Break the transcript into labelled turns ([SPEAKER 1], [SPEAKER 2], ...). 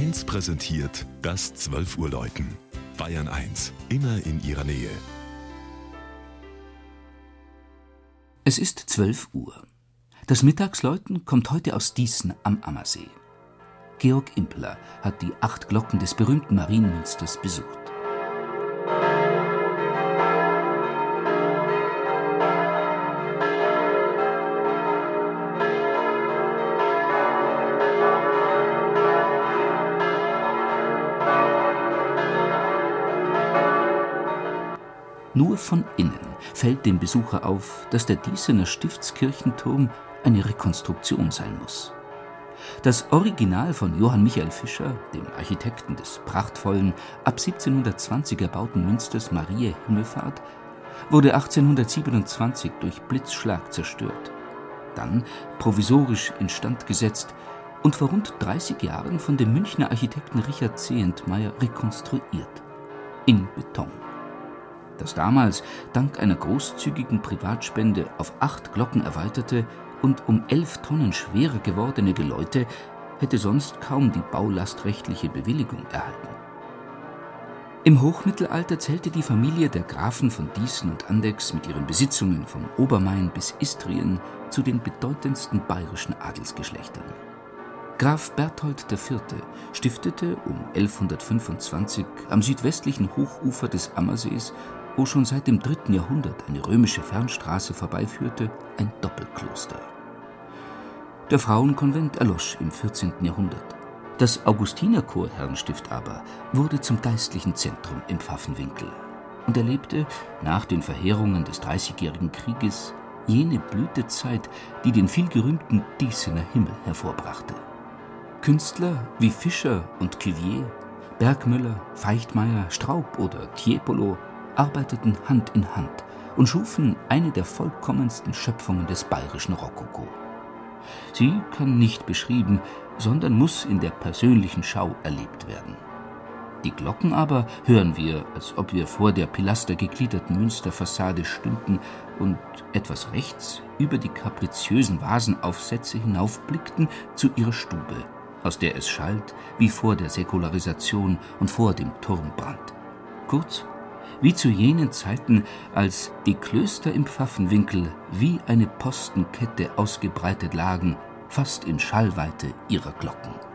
[SPEAKER 1] 1 präsentiert das 12 Uhr Läuten. Bayern 1, immer in ihrer Nähe.
[SPEAKER 2] Es ist 12 Uhr. Das Mittagsläuten kommt heute aus Dießen am Ammersee. Georg Impler hat die acht Glocken des berühmten Marienmünsters besucht. Nur von innen fällt dem Besucher auf, dass der Diesener Stiftskirchenturm eine Rekonstruktion sein muss. Das Original von Johann Michael Fischer, dem Architekten des prachtvollen, ab 1720 erbauten Münsters Mariä Himmelfahrt, wurde 1827 durch Blitzschlag zerstört, dann provisorisch instand gesetzt und vor rund 30 Jahren von dem Münchner Architekten Richard Zehentmeyer rekonstruiert. In Beton das damals dank einer großzügigen Privatspende auf acht Glocken erweiterte und um elf Tonnen schwerer gewordene Geläute hätte sonst kaum die baulastrechtliche Bewilligung erhalten. Im Hochmittelalter zählte die Familie der Grafen von Dießen und Andechs mit ihren Besitzungen vom Obermain bis Istrien zu den bedeutendsten bayerischen Adelsgeschlechtern. Graf Berthold IV. stiftete um 1125 am südwestlichen Hochufer des Ammersees wo schon seit dem dritten Jahrhundert eine römische Fernstraße vorbeiführte, ein Doppelkloster. Der Frauenkonvent erlosch im 14. Jahrhundert. Das Augustinerchorherrenstift aber wurde zum geistlichen Zentrum im Pfaffenwinkel und erlebte nach den Verheerungen des Dreißigjährigen Krieges jene Blütezeit, die den vielgerühmten Diesener Himmel hervorbrachte. Künstler wie Fischer und Cuvier, Bergmüller, Feichtmeier, Straub oder Tiepolo arbeiteten Hand in Hand und schufen eine der vollkommensten Schöpfungen des bayerischen Rokoko. Sie kann nicht beschrieben, sondern muss in der persönlichen Schau erlebt werden. Die Glocken aber hören wir, als ob wir vor der pilastergegliederten Münsterfassade stünden und etwas rechts über die kapriziösen Vasenaufsätze hinaufblickten zu ihrer Stube, aus der es schallt wie vor der Säkularisation und vor dem Turmbrand. Kurz, wie zu jenen Zeiten, als die Klöster im Pfaffenwinkel wie eine Postenkette ausgebreitet lagen, fast in Schallweite ihrer Glocken.